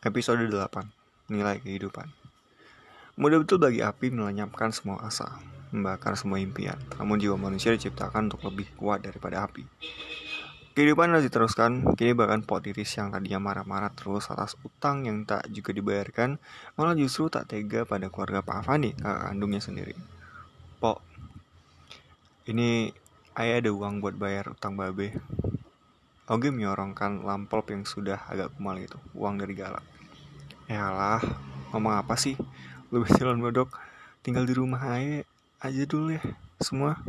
Episode 8 Nilai Kehidupan. Mudah betul bagi api melenyapkan semua asa Membakar semua impian. Namun jiwa manusia diciptakan untuk lebih kuat daripada api. Kehidupan harus diteruskan Kini bahkan pot iris yang tadinya marah-marah terus atas utang yang tak juga dibayarkan Malah justru tak tega pada keluarga Pak Afani Kakak kandungnya sendiri. Pok Ini Ayah ada uang buat bayar utang babe Oge menyorongkan lampol yang sudah agak kumal itu, uang dari galak. Yalah, ngomong apa sih? Lu calon bodok, tinggal di rumah aja, aja dulu ya, semua.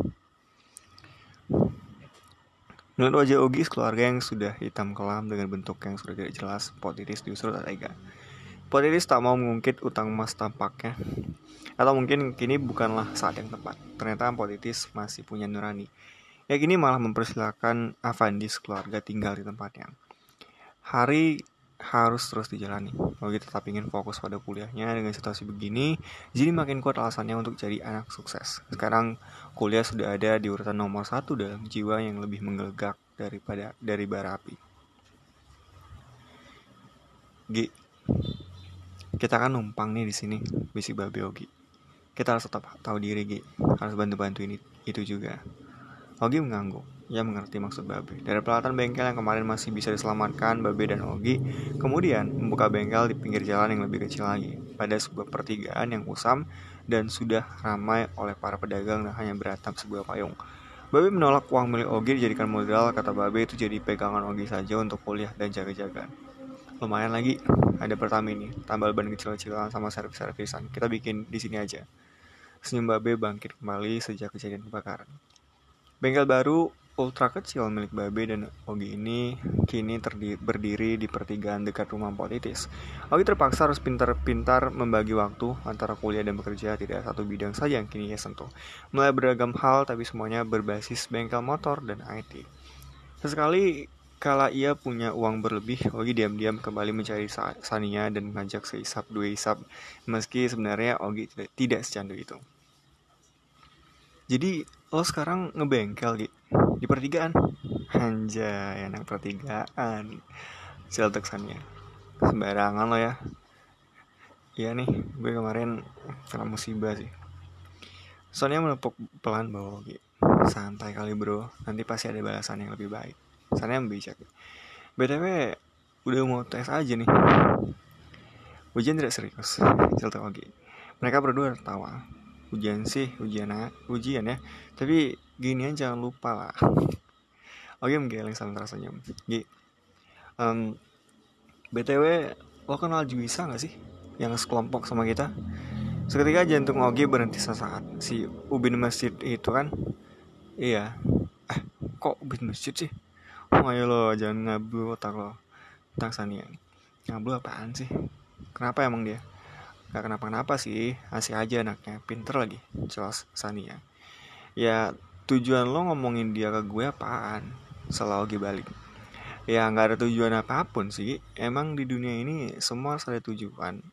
Melihat wajah Ogi keluarga yang sudah hitam kelam dengan bentuk yang sudah tidak jelas, Pot Iris justru tak tega. Pot Iris tak mau mengungkit utang emas tampaknya. Atau mungkin kini bukanlah saat yang tepat. Ternyata Pot Iris masih punya nurani Ya kini malah mempersilahkan Avandi keluarga tinggal di tempatnya. Hari harus terus dijalani. Kalau kita tetap ingin fokus pada kuliahnya dengan situasi begini, jadi makin kuat alasannya untuk jadi anak sukses. Sekarang kuliah sudah ada di urutan nomor satu dalam jiwa yang lebih menggelegak daripada dari bara api. G, kita kan numpang nih di sini, bisi babi Ogi. Kita harus tetap tahu diri, G. Harus bantu-bantu ini itu juga. Ogi mengangguk. Ia mengerti maksud Babe. Dari peralatan bengkel yang kemarin masih bisa diselamatkan, Babe dan Ogi kemudian membuka bengkel di pinggir jalan yang lebih kecil lagi, pada sebuah pertigaan yang usam dan sudah ramai oleh para pedagang dan hanya beratap sebuah payung. Babe menolak uang milik Ogi dijadikan modal, kata Babe itu jadi pegangan Ogi saja untuk kuliah dan jaga-jaga. Lumayan lagi, ada Pertamini, tambal ban kecil-kecilan sama servis-servisan. Kita bikin di sini aja. Senyum Babe bangkit kembali sejak kejadian kebakaran. Bengkel baru ultra kecil milik Babe dan Ogi ini kini berdiri di pertigaan dekat rumah Potitis. Ogi terpaksa harus pintar-pintar membagi waktu antara kuliah dan bekerja, tidak satu bidang saja yang kini ia sentuh. Mulai beragam hal tapi semuanya berbasis bengkel motor dan IT. Sesekali kala ia punya uang berlebih, Ogi diam-diam kembali mencari Sania dan mengajak seisap dua isap, meski sebenarnya Ogi tidak, tidak secandu itu. Jadi lo sekarang ngebengkel gitu di pertigaan. Anjay anak pertigaan. Silteksannya sembarangan lo ya. Iya nih gue kemarin kena musibah sih. Soalnya menepuk pelan bawa gitu santai kali bro. Nanti pasti ada balasan yang lebih baik. Sana yang bijak btw udah mau tes aja nih. Ujian tidak serius. Siltek oke mereka berdua tertawa ujian sih ujian ujian ya. Tapi gini aja jangan lupa lah. Oke menggeleng sambil rasanya G um, btw lo kenal Juisa gak sih? Yang sekelompok sama kita? Seketika jantung Ogi berhenti sesaat. Si ubin masjid itu kan? Iya. Eh kok ubin masjid sih? Oh, ayo lo jangan ngablu otak lo. Tentang Sania ngablu apaan sih? Kenapa emang dia Gak kenapa-kenapa sih, asik aja anaknya, pinter lagi, jelas Sania. Ya, tujuan lo ngomongin dia ke gue apaan? Selalu balik. Ya, nggak ada tujuan apa pun sih. Emang di dunia ini semua harus ada tujuan.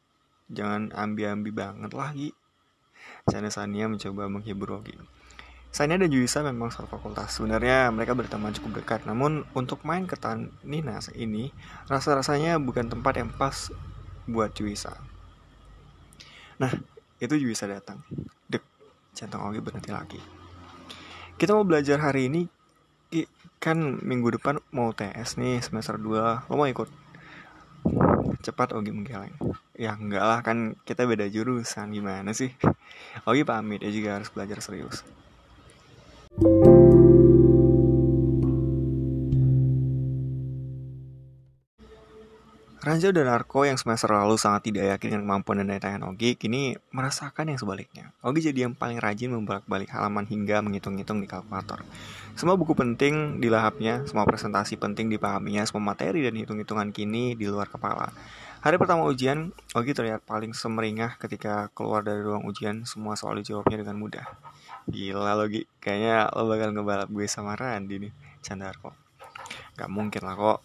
Jangan ambi-ambi banget lagi. Sana Sania mencoba menghibur Ogi. Sania dan Juisa memang satu fakultas. Sebenarnya mereka berteman cukup dekat. Namun untuk main ke Taninas ini, rasa-rasanya bukan tempat yang pas buat Juisa. Nah, itu juga bisa datang. Dek, jantung Ogi berhenti lagi. Kita mau belajar hari ini, kan minggu depan mau TS nih semester 2. Lo mau ikut? Cepat Ogi menggeleng. Ya enggak lah, kan kita beda jurusan. Gimana sih? Ogi pamit, ya juga harus belajar serius. thank you Ranjau dan Arko yang semester lalu sangat tidak yakin dengan kemampuan dan daya tahan Ogi, kini merasakan yang sebaliknya. Ogi jadi yang paling rajin membolak-balik halaman hingga menghitung-hitung di kalkulator. Semua buku penting dilahapnya, semua presentasi penting dipahaminya, semua materi dan hitung-hitungan kini di luar kepala. Hari pertama ujian, Ogi terlihat paling semeringah ketika keluar dari ruang ujian, semua soal dijawabnya dengan mudah. Gila Logi, kayaknya lo bakal ngebalap gue sama Randi nih, canda Arko. Gak mungkin lah kok,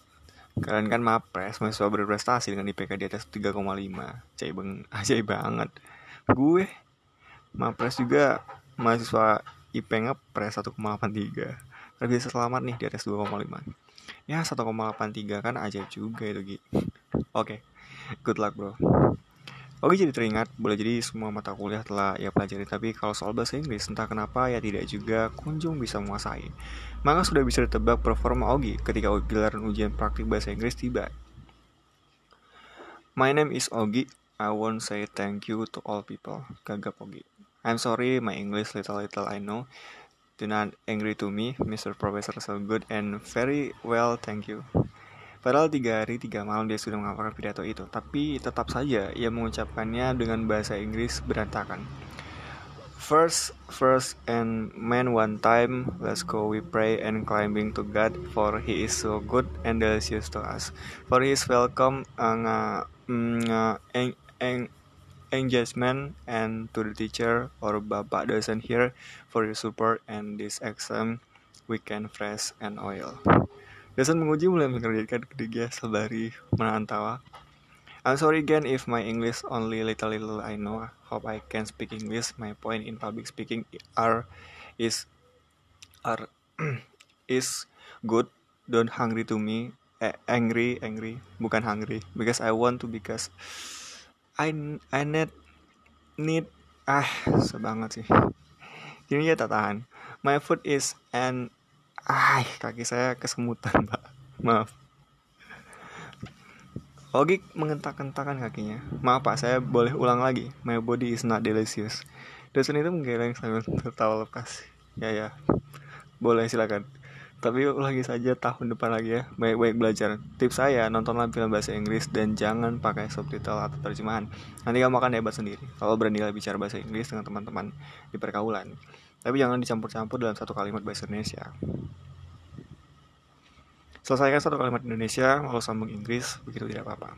Kalian kan mapres, mahasiswa berprestasi dengan IPK di atas 3,5 Cai bang, ajaib banget. Gue Mapres juga mahasiswa IP ngepres 1,83 Kan bisa selamat nih di atas 2,5 Ya 1,83 kan ajaib juga itu gitu Oke good luck bro Oke jadi teringat, boleh jadi semua mata kuliah telah ia pelajari, tapi kalau soal bahasa Inggris, entah kenapa ya tidak juga kunjung bisa menguasai. Maka sudah bisa ditebak performa Ogi ketika gelaran ujian praktik bahasa Inggris tiba. My name is Ogi. I won't say thank you to all people. Gagap Ogi. I'm sorry, my English little little I know. Do not angry to me, Mr. Professor so good and very well, thank you. Padahal tiga hari tiga malam dia sudah mengamalkan pidato itu, tapi tetap saja ia mengucapkannya dengan bahasa Inggris berantakan. First, first and man one time, let's go we pray and climbing to God, for He is so good and delicious to us. For His welcome uh, uh, eng, eng, engagement and to the teacher or Bapak doesn't here for your support and this exam weekend fresh and oil. Dosen menguji mulai mengerjakan ketiga sabari menahan tawa. I'm sorry again if my English only little little I know. Hope I can speak English. My point in public speaking are is are is good. Don't hungry to me. Eh, angry angry bukan hungry because I want to because I I need need ah sebanget sih. Ini ya tak tahan. My food is an Ah, kaki saya kesemutan, Pak. Maaf. Ogi mengentak-kentakan kakinya. Maaf Pak, saya boleh ulang lagi. My body is not delicious. Dosen itu menggeleng sambil tertawa lepas. Ya ya, boleh silakan. Tapi lagi saja tahun depan lagi ya. Baik-baik belajar. Tips saya, nontonlah film bahasa Inggris dan jangan pakai subtitle atau terjemahan. Nanti kamu akan hebat sendiri. Kalau beranilah bicara bahasa Inggris dengan teman-teman di pergaulan. Tapi jangan dicampur-campur dalam satu kalimat bahasa Indonesia. Selesaikan satu kalimat Indonesia, lalu sambung Inggris, begitu tidak apa-apa.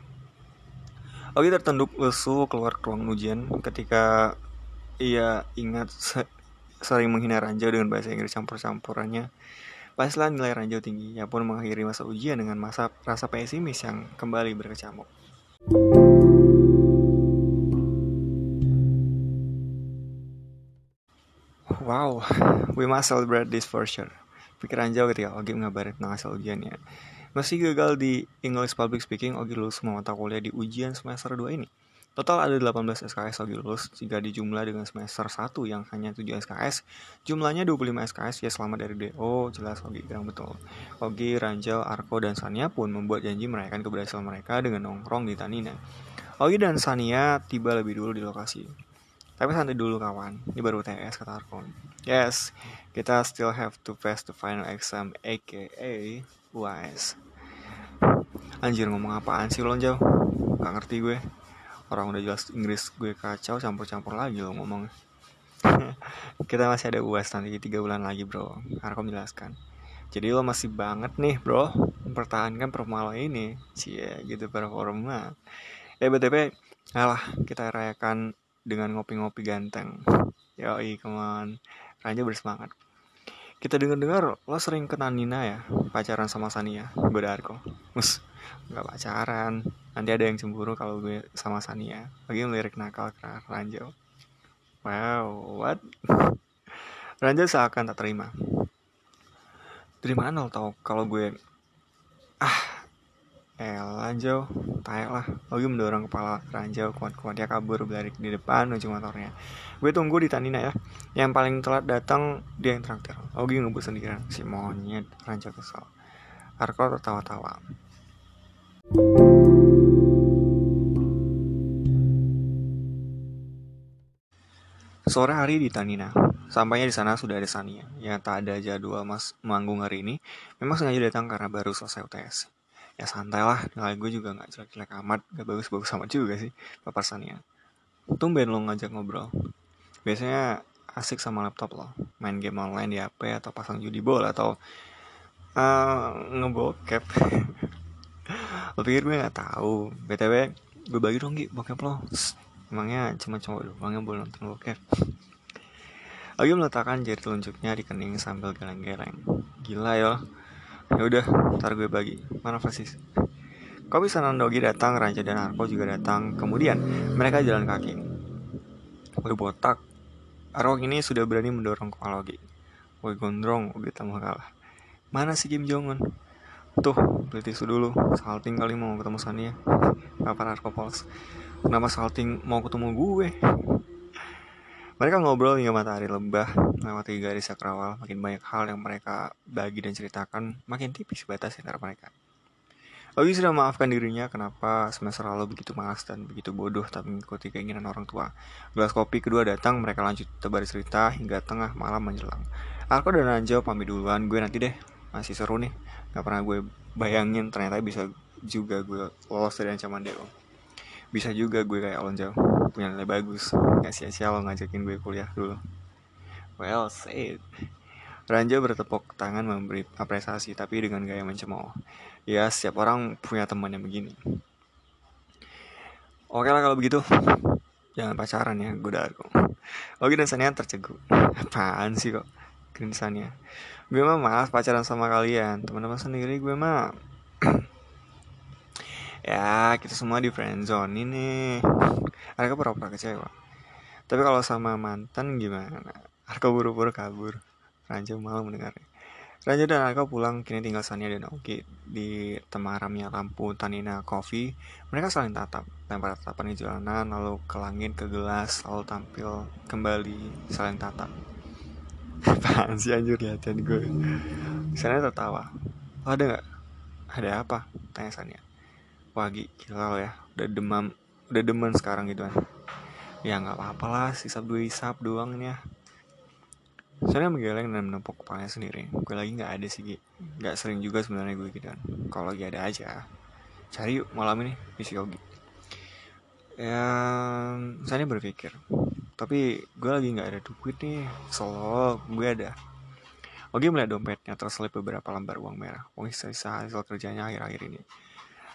Ogi tertunduk lesu keluar ke ruang ujian ketika ia ingat sering menghina Ranjau dengan bahasa Inggris campur-campurannya. Paslah nilai Ranjau tinggi, ia pun mengakhiri masa ujian dengan masa rasa pesimis yang kembali berkecamuk. Wow, we must celebrate this for sure. Pikiran jauh ketika Ogi mengabarin tentang hasil ujiannya. Meski gagal di English Public Speaking, Ogi lulus semua mata kuliah di ujian semester 2 ini. Total ada 18 SKS Ogi lulus, jika dijumlah dengan semester 1 yang hanya 7 SKS, jumlahnya 25 SKS ya selamat dari DO, jelas Ogi bilang betul. Ogi, Ranjau, Arko, dan Sania pun membuat janji merayakan keberhasilan mereka dengan nongkrong di Tanina. Ogi dan Sania tiba lebih dulu di lokasi. Tapi santai dulu kawan, ini baru TS kata Arkon. Yes, kita still have to pass the final exam aka UAS. Anjir ngomong apaan sih lo jauh? Gak ngerti gue. Orang udah jelas Inggris gue kacau campur-campur lagi lo ngomong. kita masih ada UAS nanti tiga bulan lagi bro. Arkom jelaskan. Jadi lo masih banget nih bro mempertahankan performa lo ini. Cie gitu performa. Eh BTP, alah kita rayakan dengan ngopi-ngopi ganteng. Yoi, come on. Raja bersemangat. Kita dengar-dengar lo sering kena Nina ya, pacaran sama Sania, gue Darko. Mus, gak pacaran. Nanti ada yang cemburu kalau gue sama Sania. Lagi melirik nakal ke Ranjau. Wow, what? Ranjau seakan tak terima. Dari mana lo tau kalau gue ah Ranjau, tayak lah. Ogi mendorong kepala Ranjau kuat-kuat dia kabur balik di depan ujung motornya. Gue tunggu di Tanina ya. Yang paling telat datang dia yang traktir. Ogi ngebut sendirian. Si monyet Ranjau kesal. Arko tertawa-tawa. Sore hari di Tanina. Sampainya di sana sudah ada Sania yang tak ada jadwal mas manggung hari ini. Memang sengaja datang karena baru selesai UTS ya santai lah. Nilai gue juga nggak jelek-jelek amat. Gak bagus-bagus amat juga sih papasannya tumben lo ngajak ngobrol. Biasanya asik sama laptop lo. Main game online di HP atau pasang judi bola atau uh, ngebokep. Lo pikir gue nggak tahu. Btw gue bagi dong gitu bokep lo. Emangnya cuma cowok doang yang boleh nonton bokep? Lagi meletakkan jari telunjuknya di kening sambil geleng-geleng. Gila ya, ya udah ntar gue bagi mana Francis Kopi Sanandogi datang, Raja dan Arko juga datang. Kemudian mereka jalan kaki. Gue botak. Arko ini sudah berani mendorong kepala Ogi. Gue gondrong, Ogi tambah kalah. Mana si Kim Jong Un? tuh beli tisu dulu salting kali mau ketemu Sania apa narkopols kenapa salting mau ketemu gue mereka ngobrol hingga matahari lebah, melewati garis sakrawal, makin banyak hal yang mereka bagi dan ceritakan, makin tipis batas antara mereka. Ogi sudah maafkan dirinya kenapa semester lalu begitu malas dan begitu bodoh tak mengikuti keinginan orang tua. Gelas kopi kedua datang, mereka lanjut tebar cerita hingga tengah malam menjelang. Aku dan Anjo pamit duluan, gue nanti deh. Masih seru nih, gak pernah gue bayangin ternyata bisa juga gue lolos dari ancaman Deo bisa juga gue kayak Alonso punya nilai bagus. Gak sia-sia lo ngajakin gue kuliah dulu. Well said. Ranjo bertepuk tangan memberi apresiasi tapi dengan gaya mencemooh. Ya setiap orang punya teman yang begini. Oke lah kalau begitu. Jangan pacaran ya udah Oke dan Sania terceguk Apaan sih kok? Sania Gue mah malas pacaran sama kalian. Teman-teman sendiri gue mah ya kita semua di friendzone ini. Arka pura-pura kecewa. Tapi kalau sama mantan gimana? Arka buru-buru kabur. Raja malu mendengarnya. Raja dan Arka pulang kini tinggal Sania dan Oki di temaramnya lampu Tanina Coffee. Mereka saling tatap lempar tatapan di jalanan lalu ke langit ke gelas lalu tampil kembali saling tatap. Apaan sih anjir liatin gue. Sania tertawa. Oh, ada nggak? Ada apa? Tanya Sania pagi lo ya. Udah demam udah demen sekarang gitu kan. Ya nggak apa-apa lah sisa dua isap doang nih ya. Soalnya menggeleng dan menepuk kepalanya sendiri. Gue lagi nggak ada sih nggak sering juga sebenarnya gue gitu kan. Kalau lagi ada aja. Cari yuk malam ini Misi Yogi Ya Saya berpikir. Tapi gue lagi nggak ada duit nih Solo gue ada. Ogi melihat dompetnya terselip beberapa lembar uang merah. Uang sisa hasil kerjanya akhir-akhir ini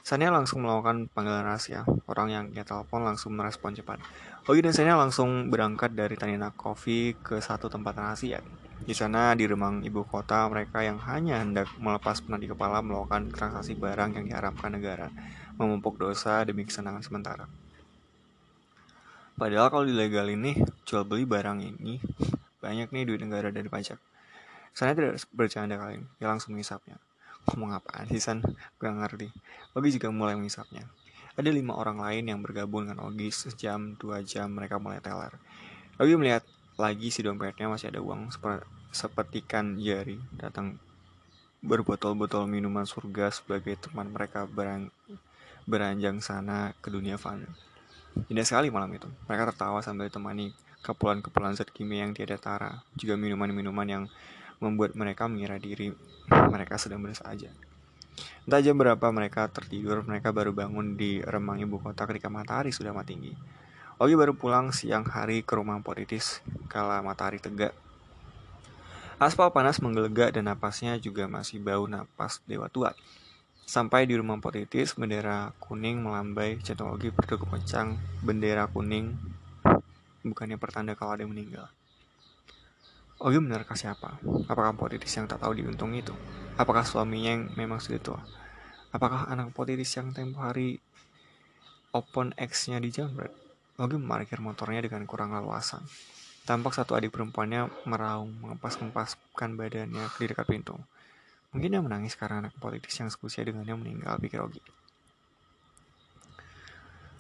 Sania langsung melakukan panggilan rahasia. Orang yang ia telepon langsung merespon cepat. Ogi dan Sania langsung berangkat dari Tanina Coffee ke satu tempat rahasia. Di sana, di remang ibu kota, mereka yang hanya hendak melepas penat di kepala melakukan transaksi barang yang diharapkan negara, memumpuk dosa demi kesenangan sementara. Padahal kalau di legal ini, jual beli barang ini, banyak nih duit negara dari pajak. Sania tidak bercanda kali ini, dia langsung mengisapnya ngomong apaan sih San gak ngerti Ogi juga mulai mengisapnya ada lima orang lain yang bergabung dengan Ogi sejam dua jam mereka mulai teler Ogi melihat lagi si dompetnya masih ada uang sepetikan jari datang berbotol-botol minuman surga sebagai teman mereka berang, beranjang sana ke dunia fana. Indah sekali malam itu. Mereka tertawa sambil ditemani kepulan-kepulan zat kimia yang tiada tara, juga minuman-minuman yang membuat mereka mengira diri mereka sedang bersaja. Entah jam berapa mereka tertidur, mereka baru bangun di remang ibu kota ketika matahari sudah mati tinggi. Ogi baru pulang siang hari ke rumah Politis kala matahari tegak. Aspal panas menggelegak dan napasnya juga masih bau napas dewa tua. Sampai di rumah Politis, bendera kuning melambai, jantung Ogi berdegup kencang. Bendera kuning bukannya pertanda kalau ada yang meninggal. Ogi menerka siapa? Apakah politis yang tak tahu diuntung itu? Apakah suaminya yang memang sudah tua? Apakah anak politis yang tempo hari open X-nya di dijamret? Ogi memarkir motornya dengan kurang leluasan. Tampak satu adik perempuannya meraung, mengepas-ngepaskan badannya di dekat pintu. Mungkin dia menangis karena anak politis yang seusia dengannya meninggal, pikir Ogi.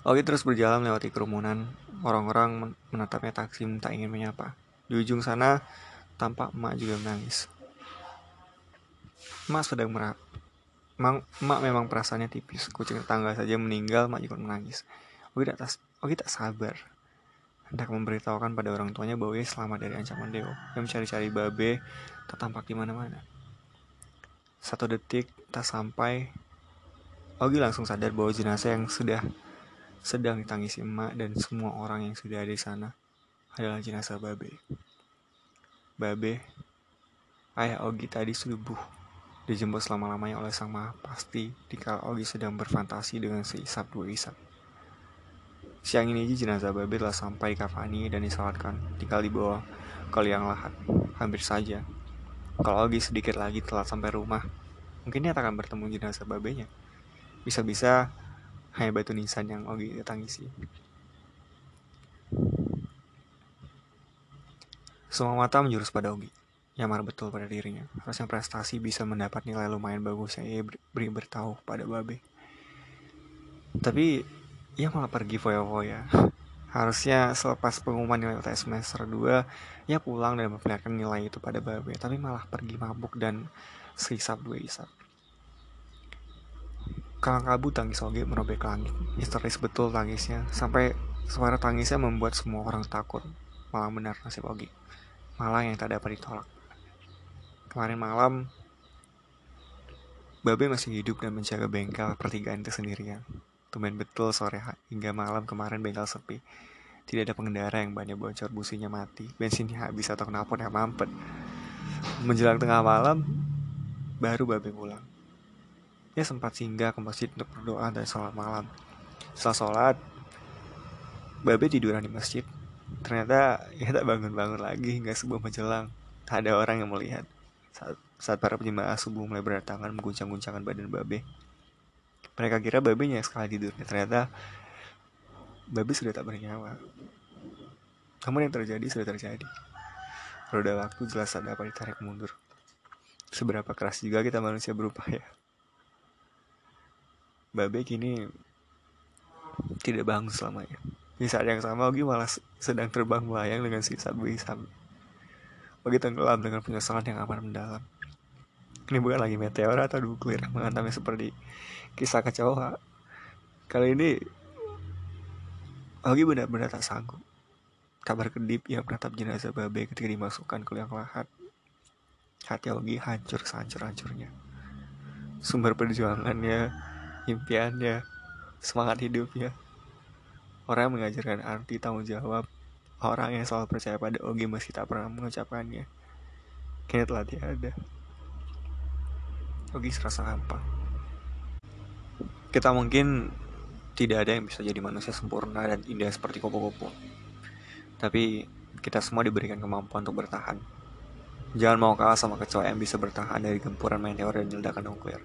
Ogi terus berjalan melewati kerumunan. Orang-orang menatapnya Taksim tak ingin menyapa. Di ujung sana, Tampak emak juga menangis. Emak sedang merap. Emak, emak memang perasaannya tipis. Kucing tetangga saja meninggal, emak juga menangis. Ogi tak, Ogi tak sabar. Hendak memberitahukan pada orang tuanya bahwa ia selamat dari ancaman Deo yang mencari-cari babe tak tampak di mana-mana. Satu detik tak sampai, Ogi langsung sadar bahwa jenazah yang sudah sedang ditangisi emak dan semua orang yang sudah ada di sana adalah jenazah babe. Babe, ayah Ogi tadi subuh dijemput selama-lamanya oleh sang maha pasti dikala Ogi sedang berfantasi dengan seisap dua isap. Siang ini jenazah Babe telah sampai kafani dan disalatkan, tinggal dibawa ke liang lahat. Hampir saja. Kalau Ogi sedikit lagi telah sampai rumah, mungkin dia akan bertemu jenazah babenya. Bisa-bisa hanya batu nisan yang Ogi tangisi. Semua mata menjurus pada Ogi. nyamar betul pada dirinya. Harusnya prestasi bisa mendapat nilai lumayan bagus ia beri beritahu pada Babe. Tapi ia malah pergi foya-foya. Harusnya selepas pengumuman nilai UTS semester 2, ia pulang dan memperlihatkan nilai itu pada Babe. Tapi malah pergi mabuk dan seisap dua isap. Kalang kabu tangis Oge merobek langit. Histeris betul tangisnya, sampai suara tangisnya membuat semua orang takut. Malah benar nasib Oge. Malah yang tak dapat ditolak. Kemarin malam, Babe masih hidup dan menjaga bengkel pertigaan itu sendirian. Tumben betul sore hingga malam kemarin bengkel sepi. Tidak ada pengendara yang banyak bocor, businya mati, bensinnya habis atau knalpot yang mampet. Menjelang tengah malam, baru Babe pulang. Dia sempat singgah ke masjid untuk berdoa dan sholat malam. Setelah sholat, Babe tiduran di masjid. Ternyata ia tak bangun-bangun lagi hingga subuh menjelang. Tak ada orang yang melihat saat, saat para penjemaah subuh mulai berdatangan mengguncang-guncangkan badan Babe. Mereka kira Babe nyak sekali tidurnya. Ternyata Babe sudah tak bernyawa. Namun yang terjadi sudah terjadi. Roda waktu jelas tak dapat ditarik mundur. Seberapa keras juga kita manusia berupaya. Babe kini tidak bangun selamanya. Di saat yang sama, Ogi malah sedang terbang melayang dengan sisa Isam. Bagi tenggelam dengan penyesalan yang amat mendalam. Ini bukan lagi meteor atau nuklir menghantamnya seperti kisah kecoa. Kali ini Ogi benar-benar tak sanggup. Kabar kedip yang menatap jenazah Babe ketika dimasukkan ke liang lahat. Hati Ogi hancur sehancur-hancurnya. Sumber perjuangannya, impiannya, semangat hidupnya. Orang yang mengajarkan arti tanggung jawab Orang yang selalu percaya pada Ogi meski tak pernah mengucapkannya. Kini telah tiada. Ogi serasa hampa. Kita mungkin tidak ada yang bisa jadi manusia sempurna dan indah seperti kupu-kupu. Tapi kita semua diberikan kemampuan untuk bertahan. Jangan mau kalah sama kecoa yang bisa bertahan dari gempuran meteor dan ledakan nuklir.